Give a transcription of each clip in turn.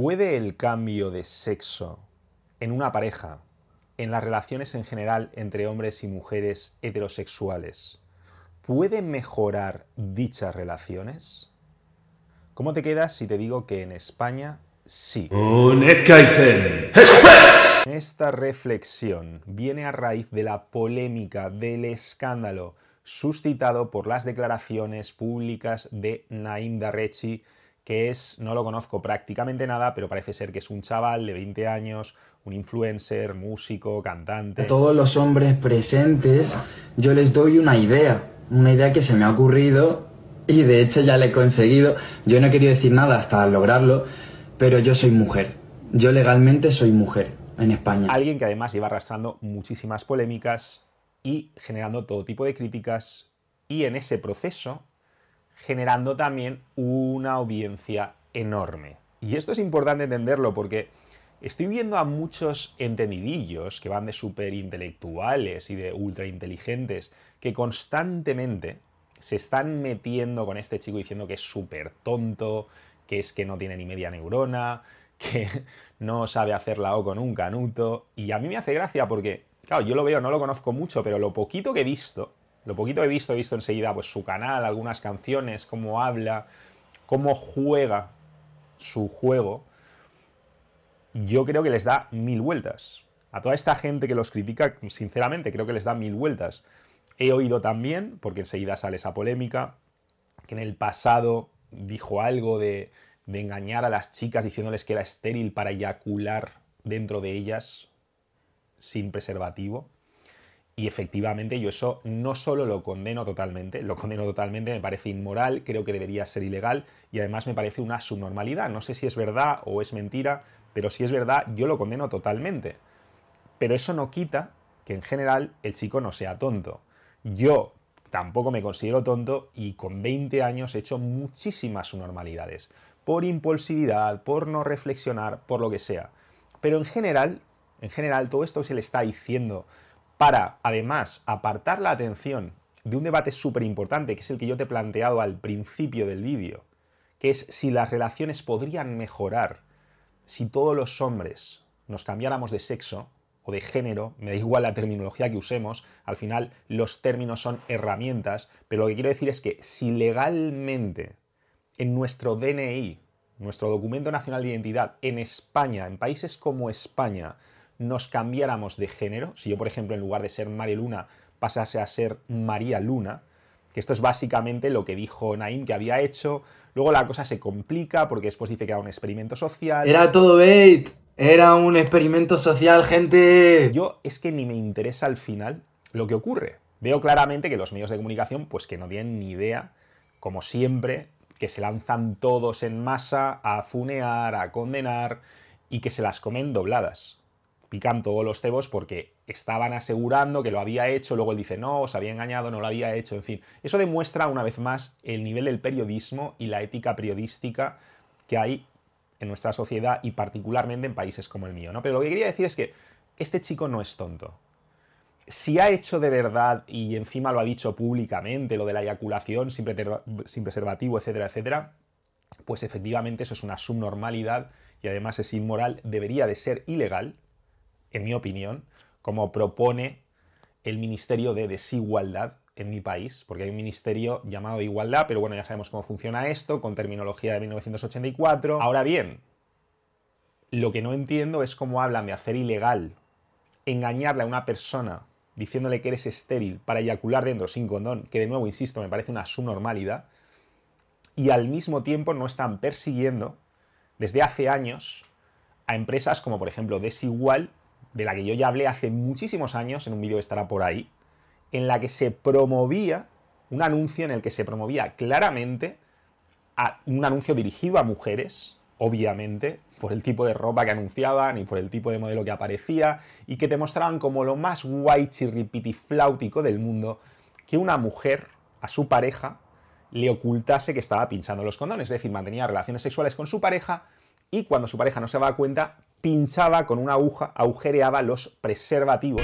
¿Puede el cambio de sexo en una pareja, en las relaciones en general entre hombres y mujeres heterosexuales, puede mejorar dichas relaciones? ¿Cómo te quedas si te digo que en España sí? Esta reflexión viene a raíz de la polémica, del escándalo suscitado por las declaraciones públicas de Naim Darrechi, que es, no lo conozco prácticamente nada, pero parece ser que es un chaval de 20 años, un influencer, músico, cantante. A todos los hombres presentes yo les doy una idea, una idea que se me ha ocurrido y de hecho ya la he conseguido. Yo no he querido decir nada hasta lograrlo, pero yo soy mujer. Yo legalmente soy mujer en España. Alguien que además lleva arrastrando muchísimas polémicas y generando todo tipo de críticas y en ese proceso generando también una audiencia enorme. Y esto es importante entenderlo porque estoy viendo a muchos entendidillos que van de súper intelectuales y de ultra inteligentes que constantemente se están metiendo con este chico diciendo que es súper tonto, que es que no tiene ni media neurona, que no sabe hacer la O con un canuto. Y a mí me hace gracia porque, claro, yo lo veo, no lo conozco mucho, pero lo poquito que he visto, lo poquito he visto, he visto enseguida pues su canal, algunas canciones, cómo habla, cómo juega su juego, yo creo que les da mil vueltas. A toda esta gente que los critica, sinceramente, creo que les da mil vueltas. He oído también, porque enseguida sale esa polémica, que en el pasado dijo algo de, de engañar a las chicas diciéndoles que era estéril para eyacular dentro de ellas sin preservativo. Y efectivamente yo eso no solo lo condeno totalmente, lo condeno totalmente, me parece inmoral, creo que debería ser ilegal y además me parece una subnormalidad. No sé si es verdad o es mentira, pero si es verdad yo lo condeno totalmente. Pero eso no quita que en general el chico no sea tonto. Yo tampoco me considero tonto y con 20 años he hecho muchísimas subnormalidades. Por impulsividad, por no reflexionar, por lo que sea. Pero en general, en general todo esto se le está diciendo para, además, apartar la atención de un debate súper importante, que es el que yo te he planteado al principio del vídeo, que es si las relaciones podrían mejorar si todos los hombres nos cambiáramos de sexo o de género, me da igual la terminología que usemos, al final los términos son herramientas, pero lo que quiero decir es que si legalmente en nuestro DNI, nuestro documento nacional de identidad, en España, en países como España, nos cambiáramos de género, si yo por ejemplo en lugar de ser María Luna pasase a ser María Luna, que esto es básicamente lo que dijo Naim que había hecho, luego la cosa se complica porque después dice que era un experimento social. Era todo bait, era un experimento social, gente. Yo es que ni me interesa al final lo que ocurre. Veo claramente que los medios de comunicación pues que no tienen ni idea, como siempre, que se lanzan todos en masa a funear, a condenar y que se las comen dobladas pican todos los cebos porque estaban asegurando que lo había hecho, luego él dice no, os había engañado, no lo había hecho, en fin. Eso demuestra una vez más el nivel del periodismo y la ética periodística que hay en nuestra sociedad y particularmente en países como el mío. ¿no? Pero lo que quería decir es que este chico no es tonto. Si ha hecho de verdad y encima lo ha dicho públicamente, lo de la eyaculación sin, sin preservativo, etcétera, etcétera, pues efectivamente eso es una subnormalidad y además es inmoral, debería de ser ilegal, en mi opinión, como propone el Ministerio de Desigualdad en mi país, porque hay un ministerio llamado Igualdad, pero bueno, ya sabemos cómo funciona esto, con terminología de 1984. Ahora bien, lo que no entiendo es cómo hablan de hacer ilegal engañarle a una persona diciéndole que eres estéril para eyacular dentro sin condón, que de nuevo, insisto, me parece una subnormalidad, y al mismo tiempo no están persiguiendo desde hace años a empresas como por ejemplo Desigual de la que yo ya hablé hace muchísimos años, en un vídeo que estará por ahí, en la que se promovía, un anuncio en el que se promovía claramente un anuncio dirigido a mujeres, obviamente, por el tipo de ropa que anunciaban y por el tipo de modelo que aparecía, y que te mostraban como lo más guay, chirripitifláutico del mundo, que una mujer a su pareja le ocultase que estaba pinchando los condones, es decir, mantenía relaciones sexuales con su pareja y cuando su pareja no se daba cuenta, pinchaba con una aguja, agujereaba los preservativos.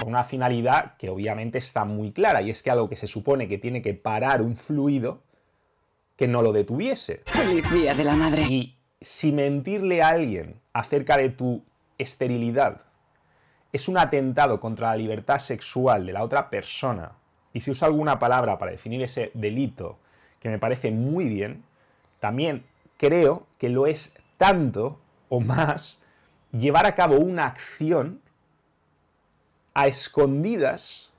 Con una finalidad que obviamente está muy clara, y es que algo que se supone que tiene que parar un fluido, que no lo detuviese. ¡Feliz Día de la Madre! Y si mentirle a alguien acerca de tu esterilidad es un atentado contra la libertad sexual de la otra persona, y si uso alguna palabra para definir ese delito que me parece muy bien, también creo que lo es tanto o más llevar a cabo una acción a escondidas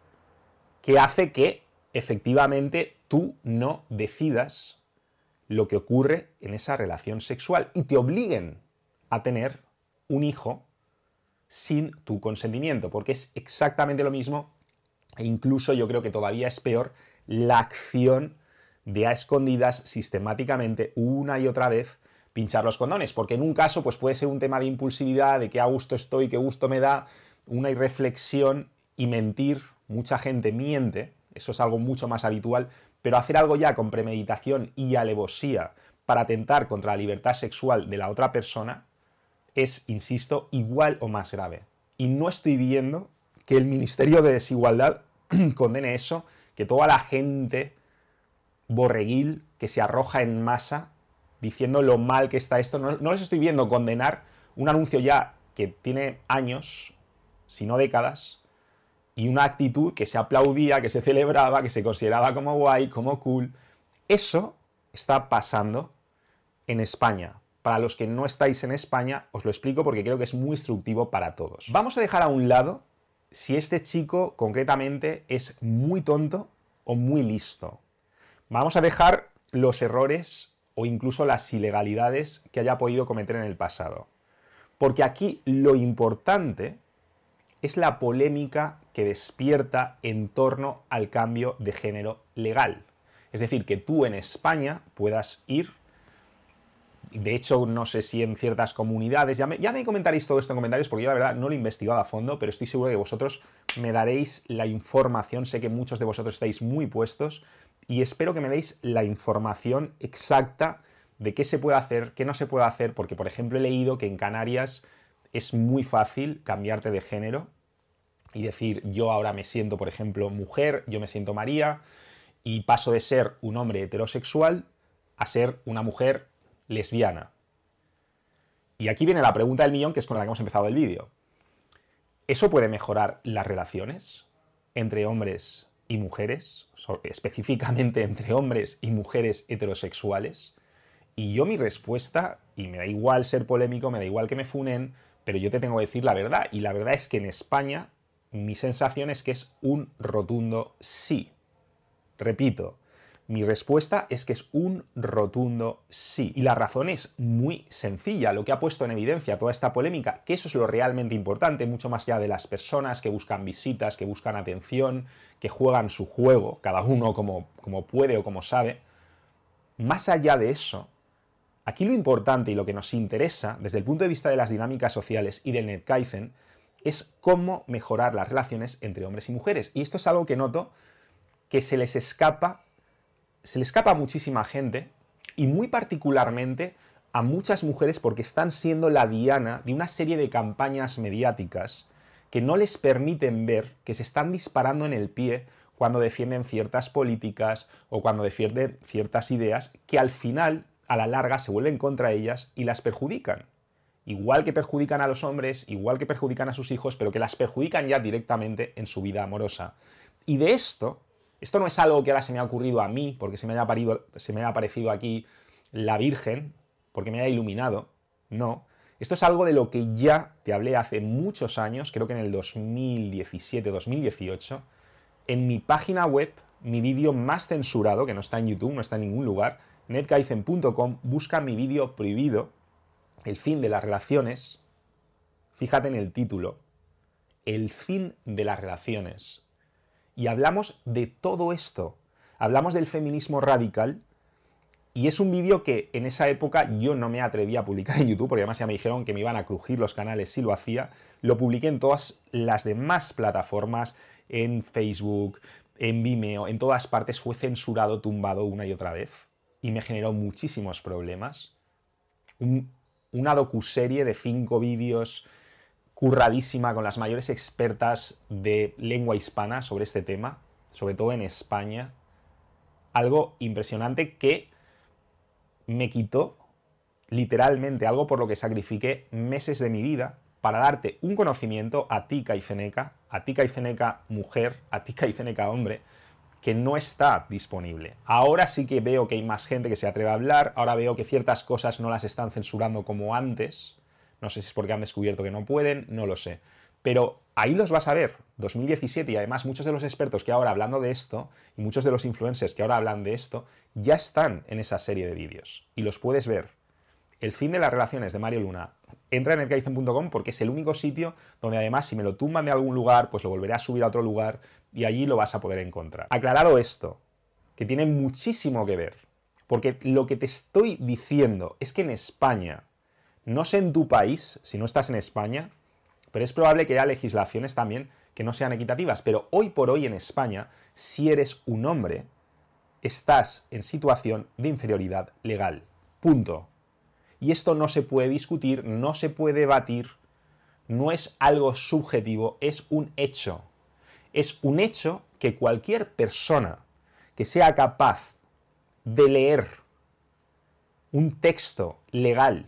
que hace que efectivamente tú no decidas lo que ocurre en esa relación sexual y te obliguen a tener un hijo sin tu consentimiento, porque es exactamente lo mismo e incluso yo creo que todavía es peor la acción de a escondidas sistemáticamente una y otra vez pinchar los condones, porque en un caso pues puede ser un tema de impulsividad, de qué a gusto estoy, qué gusto me da, una irreflexión y mentir, mucha gente miente, eso es algo mucho más habitual, pero hacer algo ya con premeditación y alevosía para atentar contra la libertad sexual de la otra persona es, insisto, igual o más grave. Y no estoy viendo que el Ministerio de Desigualdad condene eso, que toda la gente borreguil que se arroja en masa diciendo lo mal que está esto, no, no les estoy viendo condenar un anuncio ya que tiene años, si no décadas, y una actitud que se aplaudía, que se celebraba, que se consideraba como guay, como cool. Eso está pasando en España. Para los que no estáis en España, os lo explico porque creo que es muy instructivo para todos. Vamos a dejar a un lado si este chico concretamente es muy tonto o muy listo. Vamos a dejar los errores o incluso las ilegalidades que haya podido cometer en el pasado. Porque aquí lo importante es la polémica que despierta en torno al cambio de género legal. Es decir, que tú en España puedas ir, de hecho no sé si en ciertas comunidades, ya me, ya me comentaréis todo esto en comentarios porque yo la verdad no lo he investigado a fondo, pero estoy seguro que vosotros me daréis la información, sé que muchos de vosotros estáis muy puestos y espero que me deis la información exacta de qué se puede hacer, qué no se puede hacer, porque por ejemplo he leído que en Canarias es muy fácil cambiarte de género y decir yo ahora me siento, por ejemplo, mujer, yo me siento María, y paso de ser un hombre heterosexual a ser una mujer lesbiana. Y aquí viene la pregunta del millón, que es con la que hemos empezado el vídeo. ¿Eso puede mejorar las relaciones entre hombres y mujeres, específicamente entre hombres y mujeres heterosexuales? Y yo mi respuesta, y me da igual ser polémico, me da igual que me funen, pero yo te tengo que decir la verdad, y la verdad es que en España mi sensación es que es un rotundo sí. Repito, mi respuesta es que es un rotundo sí. Y la razón es muy sencilla, lo que ha puesto en evidencia toda esta polémica, que eso es lo realmente importante, mucho más allá de las personas que buscan visitas, que buscan atención, que juegan su juego, cada uno como, como puede o como sabe. Más allá de eso, aquí lo importante y lo que nos interesa, desde el punto de vista de las dinámicas sociales y del Netkaizen, es cómo mejorar las relaciones entre hombres y mujeres. Y esto es algo que noto que se les escapa, se les escapa a muchísima gente y muy particularmente a muchas mujeres porque están siendo la diana de una serie de campañas mediáticas que no les permiten ver que se están disparando en el pie cuando defienden ciertas políticas o cuando defienden ciertas ideas que al final, a la larga, se vuelven contra ellas y las perjudican igual que perjudican a los hombres, igual que perjudican a sus hijos, pero que las perjudican ya directamente en su vida amorosa. Y de esto, esto no es algo que ahora se me ha ocurrido a mí, porque se me haya, aparecido aquí la Virgen, porque me haya iluminado, no. Esto es algo de lo que ya te hablé hace muchos años, creo que en el 2017-2018, en mi página web, mi vídeo más censurado, que no está en YouTube, no está en ningún lugar, netkaizen.com, busca mi vídeo prohibido, el fin de las relaciones, fíjate en el título, el fin de las relaciones. Y hablamos de todo esto. Hablamos del feminismo radical. Y es un vídeo que en esa época yo no me atreví a publicar en YouTube, porque además ya me dijeron que me iban a crujir los canales si lo hacía. Lo publiqué en todas las demás plataformas, en Facebook, en Vimeo, en todas partes. Fue censurado, tumbado una y otra vez. Y me generó muchísimos problemas. Un, una docuserie de cinco vídeos curradísima con las mayores expertas de lengua hispana sobre este tema, sobre todo en España. Algo impresionante que me quitó literalmente algo por lo que sacrifiqué meses de mi vida para darte un conocimiento a ti, Caiceneca, a ti, Caiceneca mujer, a ti, Caiceneca hombre, que no está disponible. Ahora sí que veo que hay más gente que se atreve a hablar, ahora veo que ciertas cosas no las están censurando como antes, no sé si es porque han descubierto que no pueden, no lo sé. Pero ahí los vas a ver, 2017, y además muchos de los expertos que ahora hablando de esto, y muchos de los influencers que ahora hablan de esto, ya están en esa serie de vídeos. Y los puedes ver. El fin de las relaciones de Mario Luna. Entra en elkaizen.com porque es el único sitio donde además si me lo tumban de algún lugar, pues lo volveré a subir a otro lugar y allí lo vas a poder encontrar. Aclarado esto, que tiene muchísimo que ver, porque lo que te estoy diciendo es que en España, no sé en tu país, si no estás en España, pero es probable que haya legislaciones también que no sean equitativas. Pero hoy por hoy en España, si eres un hombre, estás en situación de inferioridad legal. Punto. Y esto no se puede discutir, no se puede debatir, no es algo subjetivo, es un hecho. Es un hecho que cualquier persona que sea capaz de leer un texto legal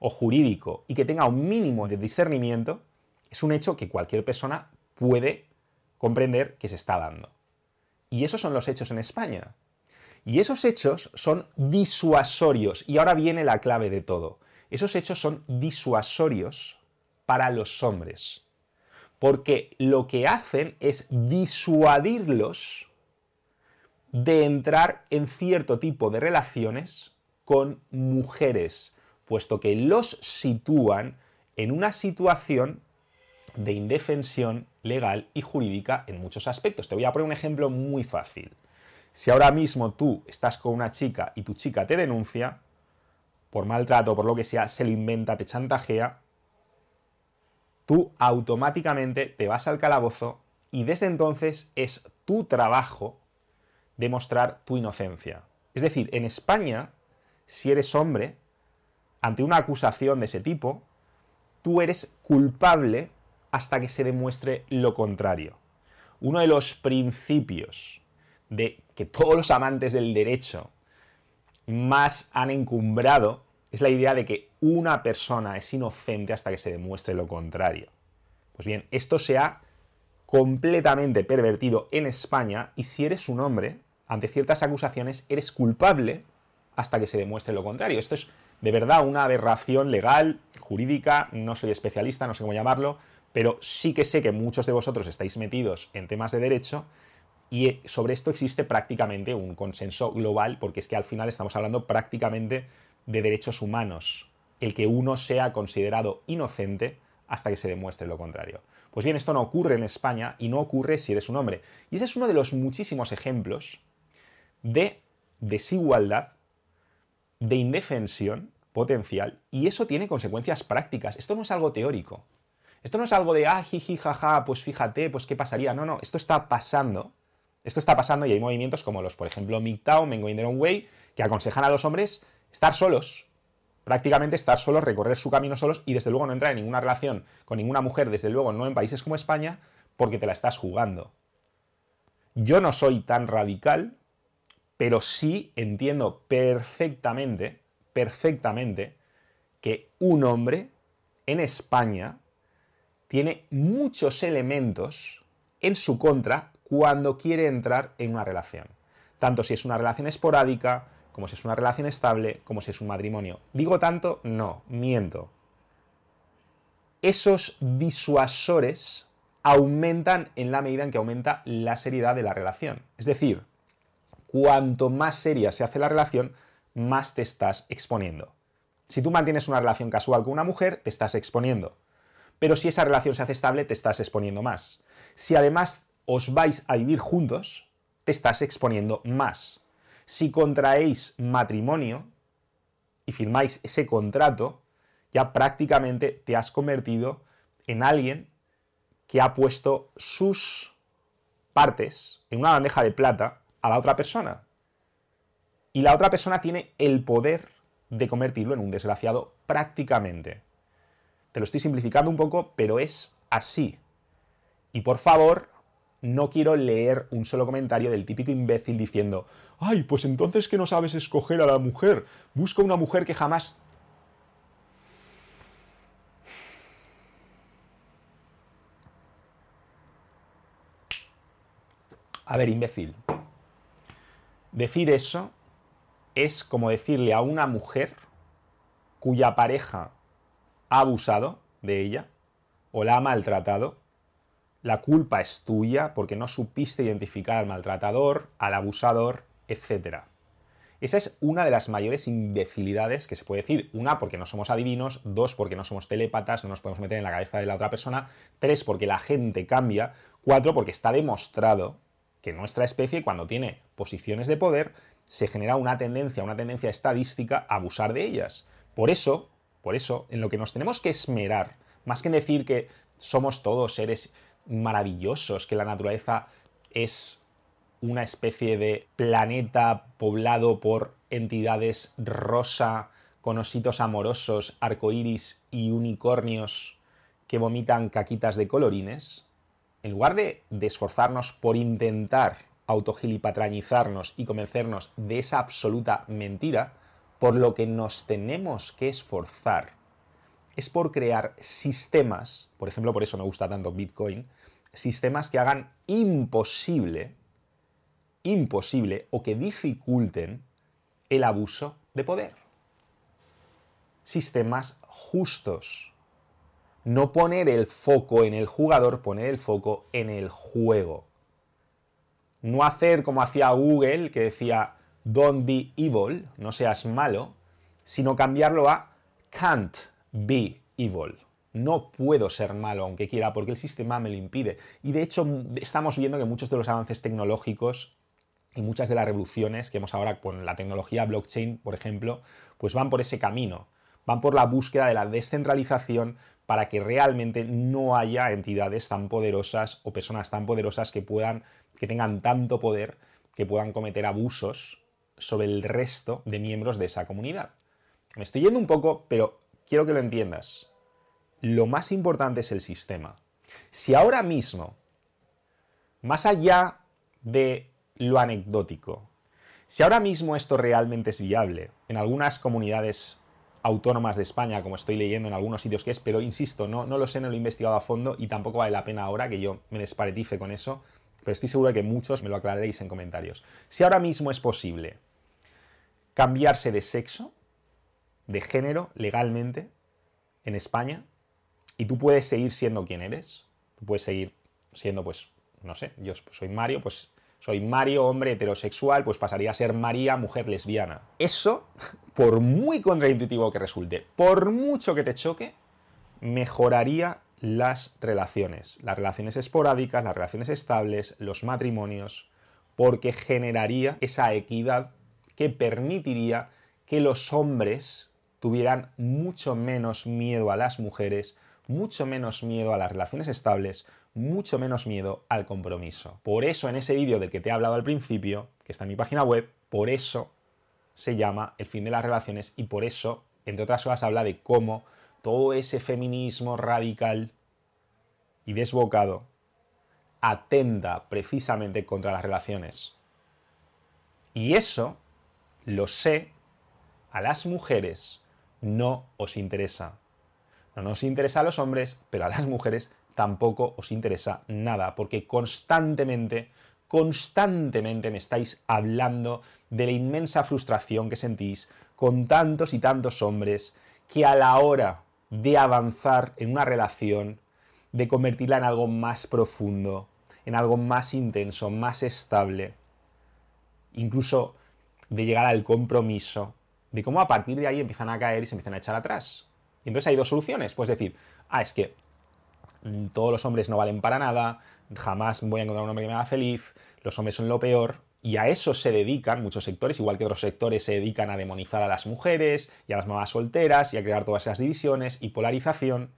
o jurídico y que tenga un mínimo de discernimiento, es un hecho que cualquier persona puede comprender que se está dando. Y esos son los hechos en España. Y esos hechos son disuasorios. Y ahora viene la clave de todo. Esos hechos son disuasorios para los hombres. Porque lo que hacen es disuadirlos de entrar en cierto tipo de relaciones con mujeres puesto que los sitúan en una situación de indefensión legal y jurídica en muchos aspectos. Te voy a poner un ejemplo muy fácil. Si ahora mismo tú estás con una chica y tu chica te denuncia, por maltrato, por lo que sea, se lo inventa, te chantajea, tú automáticamente te vas al calabozo y desde entonces es tu trabajo demostrar tu inocencia. Es decir, en España, si eres hombre, ante una acusación de ese tipo, tú eres culpable hasta que se demuestre lo contrario. Uno de los principios de que todos los amantes del derecho más han encumbrado es la idea de que una persona es inocente hasta que se demuestre lo contrario. Pues bien, esto se ha completamente pervertido en España y si eres un hombre, ante ciertas acusaciones, eres culpable hasta que se demuestre lo contrario. Esto es de verdad una aberración legal, jurídica, no soy especialista, no sé cómo llamarlo, pero sí que sé que muchos de vosotros estáis metidos en temas de derecho y sobre esto existe prácticamente un consenso global, porque es que al final estamos hablando prácticamente de derechos humanos, el que uno sea considerado inocente hasta que se demuestre lo contrario. Pues bien, esto no ocurre en España y no ocurre si eres un hombre. Y ese es uno de los muchísimos ejemplos de desigualdad de indefensión potencial y eso tiene consecuencias prácticas. Esto no es algo teórico. Esto no es algo de, ah, jiji, jaja, pues fíjate, pues qué pasaría. No, no, esto está pasando. Esto está pasando y hay movimientos como los, por ejemplo, MGTOW, Men Going Their Own Way, que aconsejan a los hombres estar solos, prácticamente estar solos, recorrer su camino solos y desde luego no entrar en ninguna relación con ninguna mujer, desde luego no en países como España, porque te la estás jugando. Yo no soy tan radical, pero sí entiendo perfectamente, perfectamente, que un hombre en España tiene muchos elementos en su contra cuando quiere entrar en una relación. Tanto si es una relación esporádica, como si es una relación estable, como si es un matrimonio. Digo tanto, no, miento. Esos disuasores aumentan en la medida en que aumenta la seriedad de la relación. Es decir, cuanto más seria se hace la relación, más te estás exponiendo. Si tú mantienes una relación casual con una mujer, te estás exponiendo. Pero si esa relación se hace estable, te estás exponiendo más. Si además os vais a vivir juntos, te estás exponiendo más. Si contraéis matrimonio y firmáis ese contrato, ya prácticamente te has convertido en alguien que ha puesto sus partes en una bandeja de plata a la otra persona. Y la otra persona tiene el poder de convertirlo en un desgraciado prácticamente. Te lo estoy simplificando un poco, pero es así. Y por favor, no quiero leer un solo comentario del típico imbécil diciendo, ay, pues entonces que no sabes escoger a la mujer, busca una mujer que jamás... A ver, imbécil. Decir eso es como decirle a una mujer cuya pareja ha abusado de ella o la ha maltratado, la culpa es tuya porque no supiste identificar al maltratador, al abusador, etc. Esa es una de las mayores imbecilidades que se puede decir. Una, porque no somos adivinos. Dos, porque no somos telépatas, no nos podemos meter en la cabeza de la otra persona. Tres, porque la gente cambia. Cuatro, porque está demostrado que nuestra especie, cuando tiene posiciones de poder, se genera una tendencia, una tendencia estadística a abusar de ellas. Por eso, por eso, en lo que nos tenemos que esmerar, más que en decir que somos todos seres maravillosos, que la naturaleza es una especie de planeta poblado por entidades rosa, con ositos amorosos, arcoíris y unicornios que vomitan caquitas de colorines, en lugar de, esforzarnos por intentar autogilipatrañizarnos y convencernos de esa absoluta mentira, por lo que nos tenemos que esforzar es por crear sistemas, por ejemplo, por eso me gusta tanto Bitcoin, sistemas que hagan imposible, imposible o que dificulten el abuso de poder. Sistemas justos. No poner el foco en el jugador, poner el foco en el juego. No hacer como hacía Google, que decía don't be evil, no seas malo, sino cambiarlo a can't be evil. No puedo ser malo aunque quiera porque el sistema me lo impide. Y de hecho estamos viendo que muchos de los avances tecnológicos y muchas de las revoluciones que hemos ahora con la tecnología blockchain, por ejemplo, pues van por ese camino. Van por la búsqueda de la descentralización para que realmente no haya entidades tan poderosas o personas tan poderosas que puedan que tengan tanto poder que puedan cometer abusos sobre el resto de miembros de esa comunidad. Me estoy yendo un poco, pero quiero que lo entiendas. Lo más importante es el sistema. Si ahora mismo, más allá de lo anecdótico, si ahora mismo esto realmente es viable en algunas comunidades autónomas de España, como estoy leyendo en algunos sitios que es, pero insisto, no, no lo sé, no lo he investigado a fondo y tampoco vale la pena ahora que yo me desparetice con eso, pero estoy seguro de que muchos me lo aclararéis en comentarios. Si ahora mismo es posible cambiarse de sexo, de género legalmente en España y tú puedes seguir siendo quien eres. Tú puedes seguir siendo, pues, no sé, yo soy Mario, pues soy Mario, hombre heterosexual, pues pasaría a ser María, mujer lesbiana. Eso, por muy contraintuitivo que resulte, por mucho que te choque, mejoraría las relaciones. Las relaciones esporádicas, las relaciones estables, los matrimonios, porque generaría esa equidad que permitiría que los hombres tuvieran mucho menos miedo a las mujeres, mucho menos miedo a las relaciones estables, mucho menos miedo al compromiso. Por eso en ese vídeo del que te he hablado al principio, que está en mi página web, por eso se llama El fin de las relaciones y por eso, entre otras cosas, habla de cómo todo ese feminismo radical y desbocado atenta precisamente contra las relaciones. Y eso lo sé a las mujeres no os interesa. No nos interesa a los hombres, pero a las mujeres tampoco os interesa nada, porque constantemente, constantemente me estáis hablando de la inmensa frustración que sentís con tantos y tantos hombres que a la hora de avanzar en una relación, de convertirla en algo más profundo, en algo más intenso, más estable, incluso de llegar al compromiso, de cómo a partir de ahí empiezan a caer y se empiezan a echar atrás. Y entonces hay dos soluciones. Puedes decir, ah, es que todos los hombres no valen para nada, jamás voy a encontrar un hombre que me haga feliz, los hombres son lo peor, y a eso se dedican muchos sectores, igual que otros sectores se dedican a demonizar a las mujeres y a las mamás solteras y a crear todas esas divisiones y polarización.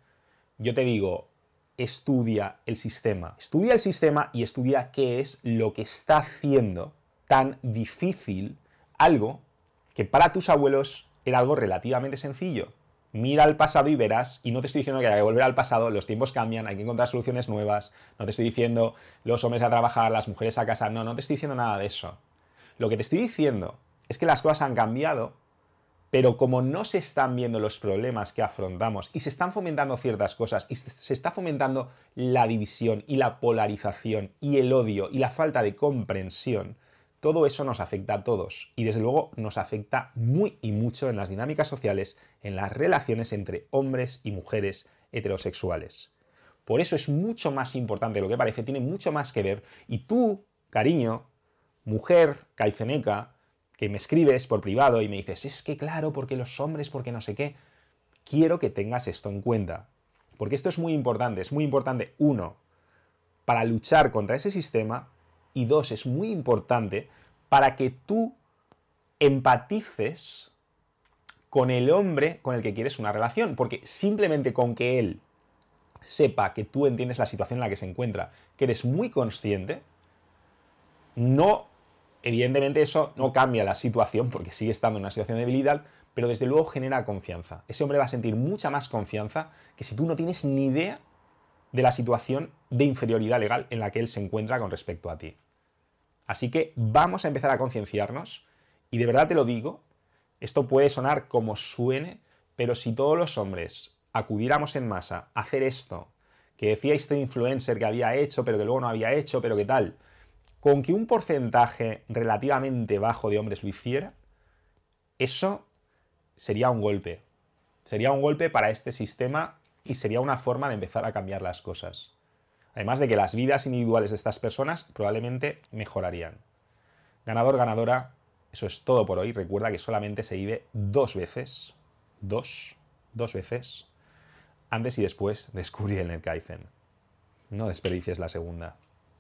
Yo te digo, estudia el sistema. Estudia el sistema y estudia qué es lo que está haciendo tan difícil algo que para tus abuelos era algo relativamente sencillo. Mira al pasado y verás, y no te estoy diciendo que hay que volver al pasado, los tiempos cambian, hay que encontrar soluciones nuevas, no te estoy diciendo los hombres a trabajar, las mujeres a casa, no, no te estoy diciendo nada de eso. Lo que te estoy diciendo es que las cosas han cambiado, pero como no se están viendo los problemas que afrontamos y se están fomentando ciertas cosas y se está fomentando la división y la polarización y el odio y la falta de comprensión, todo eso nos afecta a todos y desde luego nos afecta muy y mucho en las dinámicas sociales, en las relaciones entre hombres y mujeres heterosexuales. Por eso es mucho más importante lo que parece, tiene mucho más que ver y tú, cariño, mujer, caifeneca, que me escribes por privado y me dices, es que claro, porque los hombres, porque no sé qué, quiero que tengas esto en cuenta. Porque esto es muy importante, es muy importante, uno, para luchar contra ese sistema y dos, es muy importante para que tú empatices con el hombre con el que quieres una relación, porque simplemente con que él sepa que tú entiendes la situación en la que se encuentra, que eres muy consciente, no, evidentemente eso no cambia la situación porque sigue estando en una situación de debilidad, pero desde luego genera confianza. Ese hombre va a sentir mucha más confianza que si tú no tienes ni idea de la situación de inferioridad legal en la que él se encuentra con respecto a ti. Así que vamos a empezar a concienciarnos y de verdad te lo digo, esto puede sonar como suene, pero si todos los hombres acudiéramos en masa a hacer esto, que decía este influencer que había hecho, pero que luego no había hecho, pero que tal, con que un porcentaje relativamente bajo de hombres lo hiciera, eso sería un golpe. Sería un golpe para este sistema y sería una forma de empezar a cambiar las cosas. Además de que las vidas individuales de estas personas probablemente mejorarían. Ganador, ganadora, eso es todo por hoy. Recuerda que solamente se vive dos veces, dos, dos veces, antes y después de descubrir el NetKaizen. No desperdicies la segunda.